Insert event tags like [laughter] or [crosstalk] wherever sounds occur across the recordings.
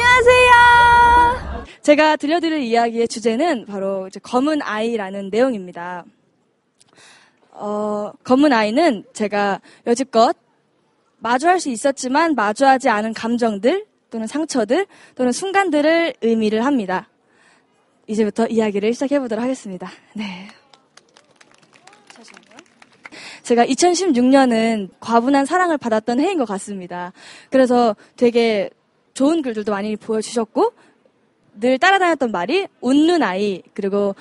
안녕하세요. 제가 들려드릴 이야기의 주제는 바로 검은 아이라는 내용입니다. 어, 검은 아이는 제가 여지껏 마주할 수 있었지만 마주하지 않은 감정들 또는 상처들 또는 순간들을 의미를 합니다. 이제부터 이야기를 시작해 보도록 하겠습니다. 네. 제가 2016년은 과분한 사랑을 받았던 해인 것 같습니다. 그래서 되게 좋은 글들도 많이 보여주셨고 늘 따라다녔던 말이 웃는 아이 그리고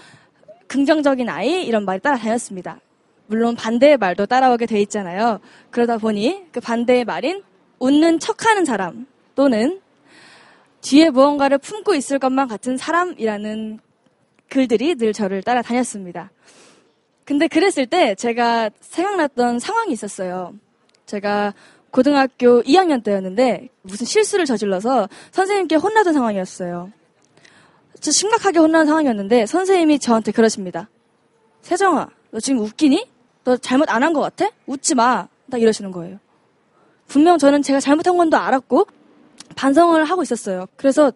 긍정적인 아이 이런 말이 따라다녔습니다. 물론 반대의 말도 따라오게 돼 있잖아요. 그러다 보니 그 반대의 말인 웃는 척하는 사람 또는 뒤에 무언가를 품고 있을 것만 같은 사람이라는 글들이 늘 저를 따라다녔습니다. 근데 그랬을 때 제가 생각났던 상황이 있었어요. 제가 고등학교 2학년 때였는데 무슨 실수를 저질러서 선생님께 혼나던 상황이었어요. 저 심각하게 혼나는 상황이었는데 선생님이 저한테 그러십니다. 세정아, 너 지금 웃기니? 너 잘못 안 한 것 같아? 웃지 마. 딱 이러시는 거예요. 분명 저는 제가 잘못한 건도 알았고 반성을 하고 있었어요. 그래서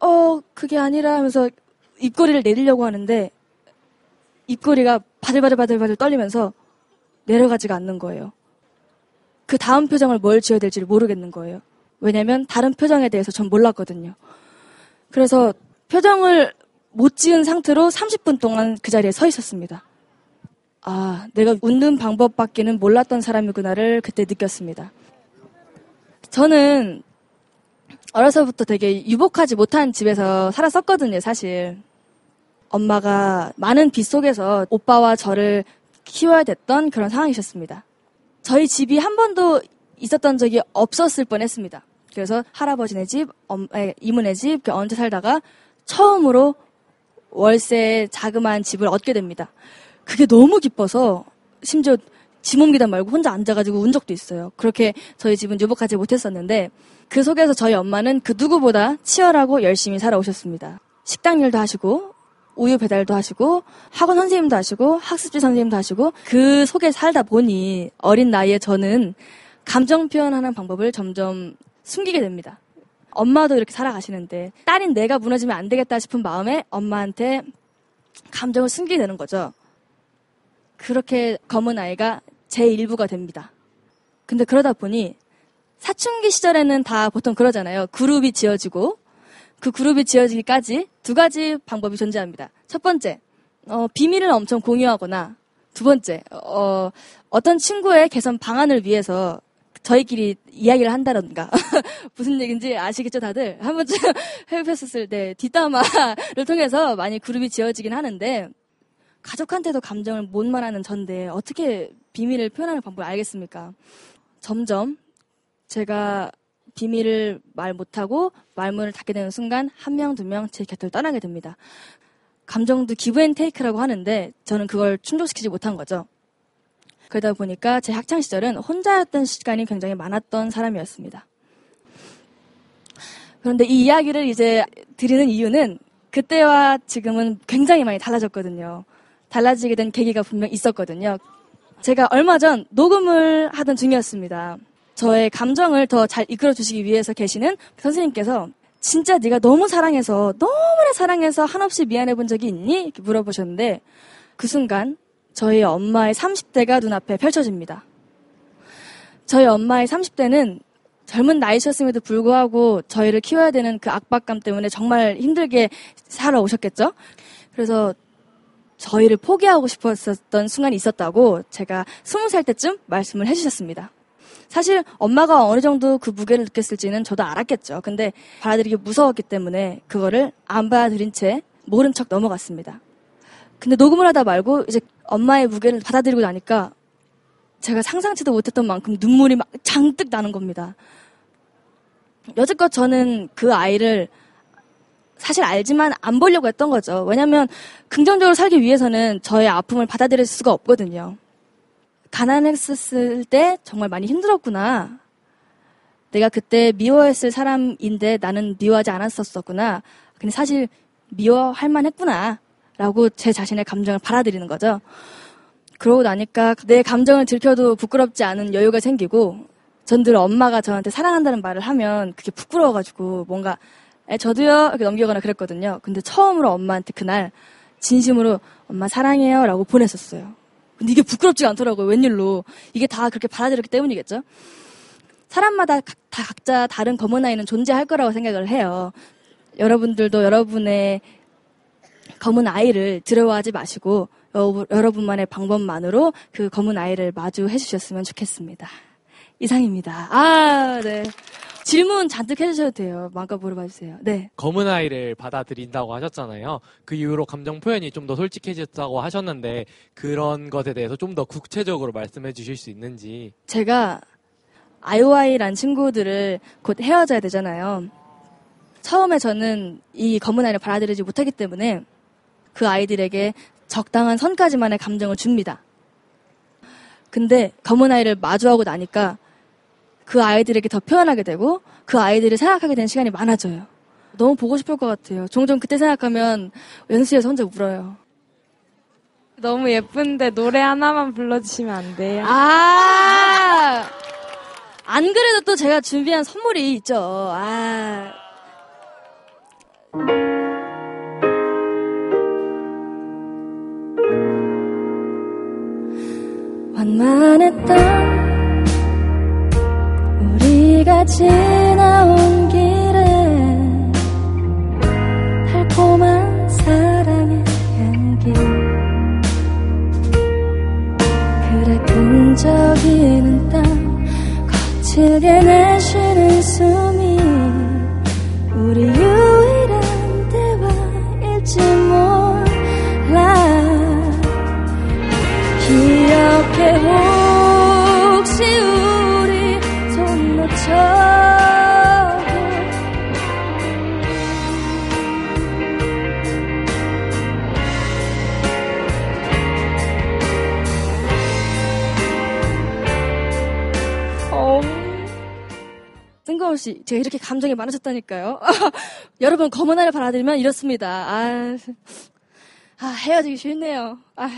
어 그게 아니라 하면서 입꼬리를 내리려고 하는데 입꼬리가 바들바들바들바들 떨리면서 내려가지가 않는 거예요. 그 다음 표정을 뭘 지어야 될지를 모르겠는 거예요. 왜냐면 다른 표정에 대해서 전 몰랐거든요. 그래서 표정을 못 지은 상태로 30분 동안 그 자리에 서 있었습니다. 아, 내가 웃는 방법밖에는 몰랐던 사람이구나를 그때 느꼈습니다. 저는 어려서부터 되게 유복하지 못한 집에서 살았었거든요, 사실. 엄마가 많은 빚 속에서 오빠와 저를 키워야 됐던 그런 상황이셨습니다. 저희 집이 한 번도 있었던 적이 없었을 뻔 했습니다. 그래서 할아버지네 집, 엄, 이모네 집, 얹어 살다가 처음으로 월세 자그마한 집을 얻게 됩니다. 그게 너무 기뻐서 심지어 짐 옮기다 말고 혼자 앉아가지고 운 적도 있어요. 그렇게 저희 집은 유복하지 못했었는데 그 속에서 저희 엄마는 그 누구보다 치열하고 열심히 살아오셨습니다. 식당 일도 하시고 우유 배달도 하시고 학원 선생님도 하시고 학습지 선생님도 하시고 그 속에 살다 보니 어린 나이에 저는 감정 표현하는 방법을 점점 숨기게 됩니다. 엄마도 이렇게 살아가시는데 딸인 내가 무너지면 안 되겠다 싶은 마음에 엄마한테 감정을 숨기게 되는 거죠. 그렇게 검은 아이가 제 일부가 됩니다. 근데 그러다 보니 사춘기 시절에는 다 보통 그러잖아요. 그룹이 지어지고 그 그룹이 지어지기까지 두 가지 방법이 존재합니다. 첫 번째, 어, 비밀을 엄청 공유하거나 두 번째, 어, 어떤 친구의 개선 방안을 위해서 저희끼리 이야기를 한다던가 [laughs] 무슨 얘기인지 아시겠죠 다들 한 번쯤 [laughs] 해보셨을 때 뒷담화를 통해서 많이 그룹이 지어지긴 하는데 가족한테도 감정을 못 말하는 전데 어떻게 비밀을 표현하는 방법을 알겠습니까? 점점 제가 비밀을 말 못하고 말문을 닫게 되는 순간 한 명, 두 명 제 곁을 떠나게 됩니다. 감정도 give and take라고 하는데 저는 그걸 충족시키지 못한 거죠. 그러다 보니까 제 학창 시절은 혼자였던 시간이 굉장히 많았던 사람이었습니다. 그런데 이 이야기를 이제 드리는 이유는 그때와 지금은 굉장히 많이 달라졌거든요. 달라지게 된 계기가 분명 있었거든요. 제가 얼마 전 녹음을 하던 중이었습니다. 저의 감정을 더 잘 이끌어 주시기 위해서 계시는 선생님께서 진짜 네가 너무 사랑해서 너무나 사랑해서 한없이 미안해 본 적이 있니? 이렇게 물어보셨는데 그 순간 저희 엄마의 30대가 눈앞에 펼쳐집니다. 저희 엄마의 30대는 젊은 나이셨음에도 불구하고 저희를 키워야 되는 그 압박감 때문에 정말 힘들게 살아오셨겠죠? 그래서 저희를 포기하고 싶었던 순간이 있었다고 제가 20살 때쯤 말씀을 해주셨습니다. 사실 엄마가 어느 정도 그 무게를 느꼈을지는 저도 알았겠죠. 근데 받아들이기 무서웠기 때문에 그거를 안 받아들인 채 모른 척 넘어갔습니다. 근데 녹음을 하다 말고 이제 엄마의 무게를 받아들이고 나니까 제가 상상치도 못했던 만큼 눈물이 막 장뜩 나는 겁니다. 여지껏 저는 그 아이를 사실 알지만 안 보려고 했던 거죠. 왜냐면 긍정적으로 살기 위해서는 저의 아픔을 받아들일 수가 없거든요. 가난했을 때 정말 많이 힘들었구나. 내가 그때 미워했을 사람인데 나는 미워하지 않았었구나. 근데 사실 미워할 만했구나. 라고 제 자신의 감정을 받아들이는 거죠. 그러고 나니까 내 감정을 들켜도 부끄럽지 않은 여유가 생기고 전 늘 엄마가 저한테 사랑한다는 말을 하면 그게 부끄러워가지고 뭔가 에, 저도요 이렇게 넘기거나 그랬거든요. 근데 처음으로 엄마한테 그날 진심으로 엄마 사랑해요 라고 보냈었어요. 근데 이게 부끄럽지가 않더라고요. 웬일로. 이게 다 그렇게 받아들였기 때문이겠죠? 사람마다 각, 다 각자 다른 검은 아이는 존재할 거라고 생각을 해요. 여러분들도 여러분의 검은 아이를 두려워하지 마시고 여, 러분만의 방법만으로 그 검은 아이를 마주해 주셨으면 좋겠습니다. 이상입니다. 아, 네. 질문 잔뜩 해주셔도 돼요. 마음껏 물어봐 주세요. 네. 검은 아이를 받아들인다고 하셨잖아요. 그 이후로 감정 표현이 좀 더 솔직해졌다고 하셨는데 그런 것에 대해서 좀 더 구체적으로 말씀해 주실 수 있는지. 제가 아이오아이란 친구들을 곧 헤어져야 되잖아요. 처음에 저는 이 검은 아이를 받아들이지 못하기 때문에 그 아이들에게 적당한 선까지만의 감정을 줍니다. 근데 검은 아이를 마주하고 나니까 그 아이들에게 더 표현하게 되고 그 아이들을 생각하게 되는 시간이 많아져요. 너무 보고 싶을 것 같아요. 종종 그때 생각하면 연수에서 혼자 울어요. 너무 예쁜데 노래 하나만 불러주시면 안 돼요? 아, 안 그래도 또 제가 준비한 선물이 있죠. 아. 완만했던 우리가 지나온 길에 달콤한 사랑의 향기. 그래 끈적이는 땀 거칠게 내쉬 뜬금없이 제가 이렇게 감정이 많아졌다니까요. [laughs] 여러분 검은 알을 받아들이면 이렇습니다. 아, 아 헤어지기 싫네요. 아.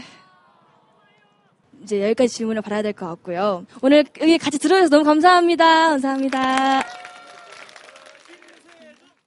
이제 여기까지 질문을 받아야 될 것 같고요. 오늘 여기 같이 들어주셔서 너무 감사합니다. 감사합니다.